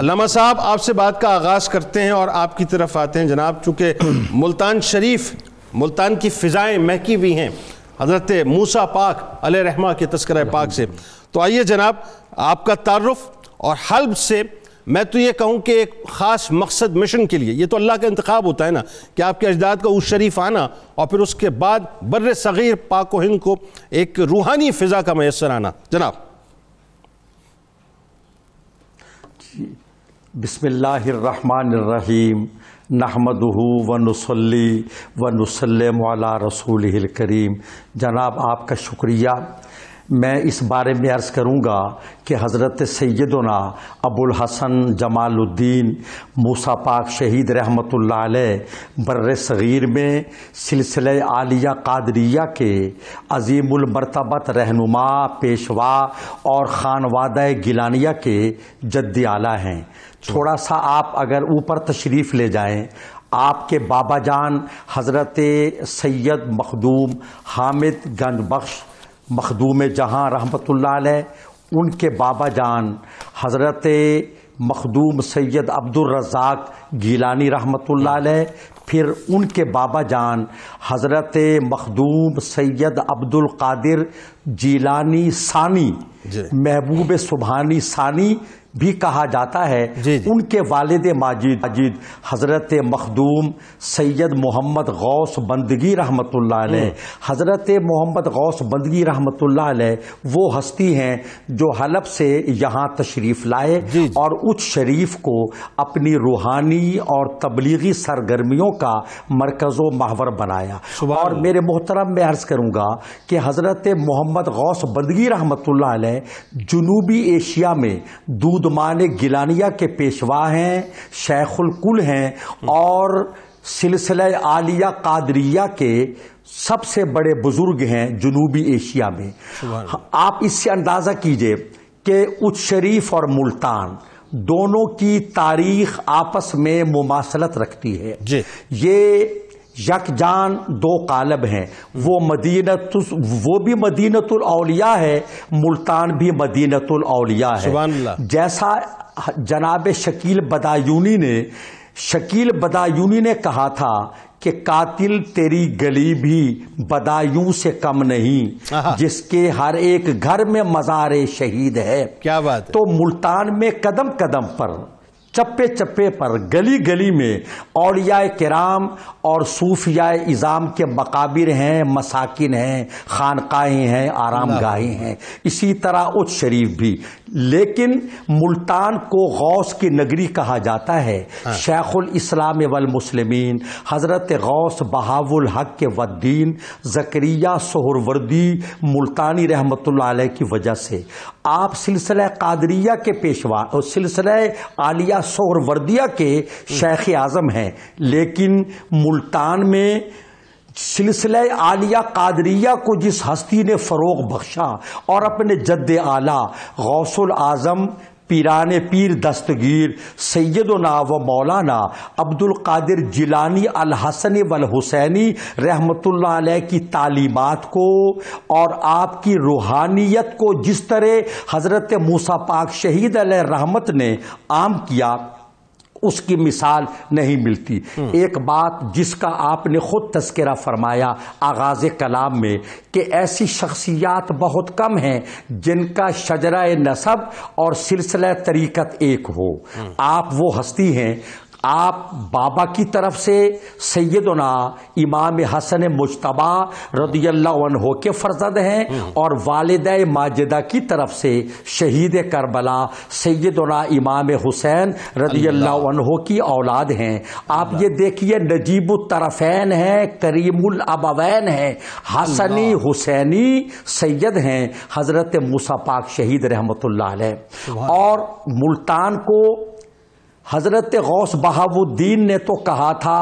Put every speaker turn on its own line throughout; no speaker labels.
علامہ صاحب، آپ سے بات کا آغاز کرتے ہیں اور آپ کی طرف آتے ہیں جناب، چونکہ ملتان شریف، ملتان کی فضائیں مہکی ہوئی ہیں حضرت موسیٰ پاک علیہ رحمہ کے تذکرہ پاک سے۔ تو آئیے جناب، آپ کا تعارف اور حلب سے میں تو یہ کہوں کہ ایک خاص مقصد مشن کے لیے، یہ تو اللہ کا انتخاب ہوتا ہے نا کہ آپ کے اجداد کا اس شریف آنا اور پھر اس کے بعد بر صغیر پاک و ہند کو ایک روحانی فضا کا میسر آنا۔ جناب
بسم اللہ الرحمن الرحیم نحمد و نصلی و نسلم علی رسول الکریم۔ جناب، آپ کا شکریہ۔ میں اس بارے میں عرض کروں گا کہ حضرت سیدنا ابو الحسن جمال الدین موسیٰ پاک شہید رحمۃ اللہ علیہ بر صغیر میں سلسلہ عالیہ قادریہ کے عظیم المرتبت رہنما، پیشوا اور خانوادہ گیلانیہ کے جد اعلیٰ ہیں۔ تھوڑا سا آپ اگر اوپر تشریف لے جائیں، آپ کے بابا جان حضرت سید مخدوم حامد گنج بخش مخدوم جہاں رحمۃ اللہ علیہ ان کے بابا جان حضرت مخدوم سید عبد الرزاق گیلانی رحمۃ اللہ علیہ پھر ان کے بابا جان حضرت مخدوم سید عبد القادر جیلانی ثانی
جی۔
محبوب سبحانی ثانی بھی کہا جاتا ہے
جی جی۔
ان کے والد ماجد ماجد حضرت مخدوم سید محمد غوث بندگی رحمۃ اللہ علیہ۔ حضرت محمد غوث بندگی رحمۃ اللہ علیہ وہ ہستی ہیں جو حلب سے یہاں تشریف لائے
جی جی۔
اور اس شریف کو اپنی روحانی اور تبلیغی سرگرمیوں کا مرکز و محور بنایا۔ اور۔ میرے محترم میں عرض کروں گا کہ حضرت محمد غوث بندگی رحمۃ اللہ علیہ جنوبی ایشیا میں دودمان گیلانیہ کے پیشوا ہیں شیخ الکل ہیں اور سلسلہ عالیہ قادریہ کے سب سے بڑے بزرگ ہیں جنوبی ایشیا میں۔ آپ اس سے اندازہ کیجیے کہ اچ شریف اور ملتان دونوں کی تاریخ آپس میں مماثلت رکھتی ہے۔
جی۔
یہ یک جان دو قالب ہیں۔ وہ مدینت وہ بھی مدینت الاولیاء ہے ملتان بھی مدینت الاولیاء ہے۔
سبحان اللہ۔
جیسا جناب شکیل بدایونی نے شکیل بدایونی نے کہا تھا کہ قاتل تیری گلی بھی بدایوں سے کم نہیں۔ جس کے ہر ایک گھر میں مزار شہید ہے۔
کیا بات ہے؟
تو ملتان میں قدم قدم پر چپے چپے پر گلی گلی میں اولیاء کرام اور صوفیاء اظام کے مقابر ہیں، مساکن ہیں، خانقاہیں ہیں آرام گاہیں ہیں۔ اسی طرح اچ شریف بھی۔ لیکن ملتان کو غوث کی نگری کہا جاتا ہے۔ شیخ الاسلام والمسلمین حضرت غوث بہاو الحق کے ودین زکریہ سہروردی ملتانی رحمت اللہ علیہ کی وجہ سے۔ آپ سلسلہ قادریہ کے پیشوا اور سلسلہ عالیہ سہروردیہ کے شیخ اعظم ہیں۔ لیکن ملتان میں سلسلہ عالیہ قادریہ کو جس ہستی نے فروغ بخشا اور اپنے جد اعلیٰ غوث العظم پیران پیر دستگیر سیدنا و مولانا عبد القادر جیلانی الحسن والحسینی رحمت اللہ علیہ کی تعلیمات کو اور آپ کی روحانیت کو جس طرح حضرت موسیٰ پاک شہید علیہ رحمت نے عام کیا۔ اس کی مثال نہیں ملتی۔ ایک بات جس کا آپ نے خود تذکرہ فرمایا آغاز کلام میں کہ ایسی شخصیات بہت کم ہیں جن کا شجرہ نصب اور سلسلہ طریقت ایک ہو۔ آپ وہ ہستی ہیں آپ بابا کی طرف سے سیدنا امام حسن مجتبہ رضی اللہ عنہ کے فرزند ہیں اور والدہ ماجدہ کی طرف سے شہید کربلا سیدنا امام حسین رضی اللہ۔ عنہ کی اولاد ہیں۔ آپ یہ دیکھیے نجیب الطرفین ہیں کریم الابوین ہیں حسنی حسینی سید ہیں حضرت موسیٰ پاک شہید رحمت اللہ علیہ۔ اور ملتان کو حضرت غوث بہاو الدین نے تو کہا تھا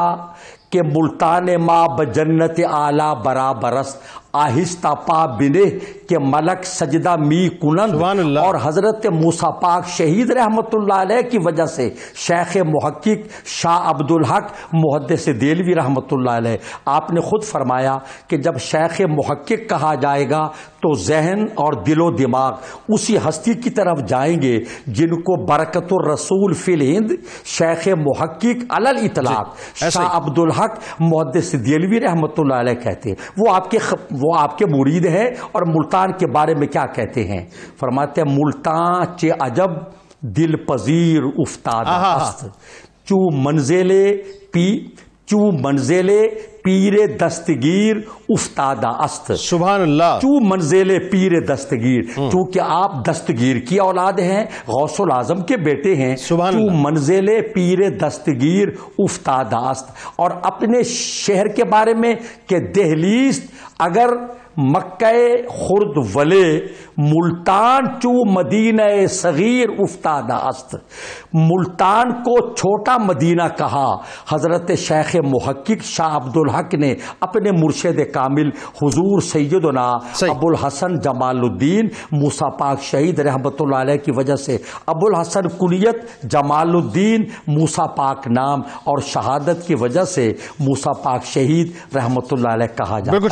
کہ ملتان ما بجنت اعلی برابرست آہستہ پا بنے کہ ملک سجدہ می کنند اور حضرت موسیٰ پاک شہید رحمت اللہ علیہ کی وجہ سے شیخ محقق شاہ عبدالحق محدث دیلوی رحمت اللہ علیہ۔ آپ نے خود فرمایا کہ جب شیخ محقق کہا جائے گا تو ذہن اور دل و دماغ اسی ہستی کی طرف جائیں گے جن کو برکت الرسول فی الہند شیخ محقق علل اطلاق
ہی۔
شاہ عبدالحق محدث دیلوی رحمت اللہ علیہ کہتے ہیں۔ وہ آپ کے خ- وہ آپ کے مرید ہیں اور ملتان کے بارے میں کیا کہتے ہیں فرماتے ہیں ملتان چے عجب دل پذیر افتاد۔ است چو منزل پی چو منزل پیر دستگیر افتادہ است۔
سبحان اللہ۔
چو منزل پیر دستگیر۔ چونکہ آپ دستگیر کی اولاد ہیں غوث العظم کے بیٹے ہیں
سبحان
چو
اللہ۔
منزل پیر دستگیر افتاداست اور اپنے شہر کے بارے میں کہ دہلیز اگر مکہ خرد ولے ملتان چو مدینہ صغیر افتادہ است۔ ملتان کو چھوٹا مدینہ کہا۔ حضرت شیخ محقق شاہ عبدالحق نے اپنے مرشد کامل حضور سیدنا۔ ابو الحسن جمال الدین موسیٰ پاک شہید رحمت اللہ علیہ کی وجہ سے ابو الحسن کنیت جمال الدین موسیٰ پاک نام اور شہادت کی وجہ سے موسیٰ پاک شہید رحمت اللہ علیہ کہا جاتا ہے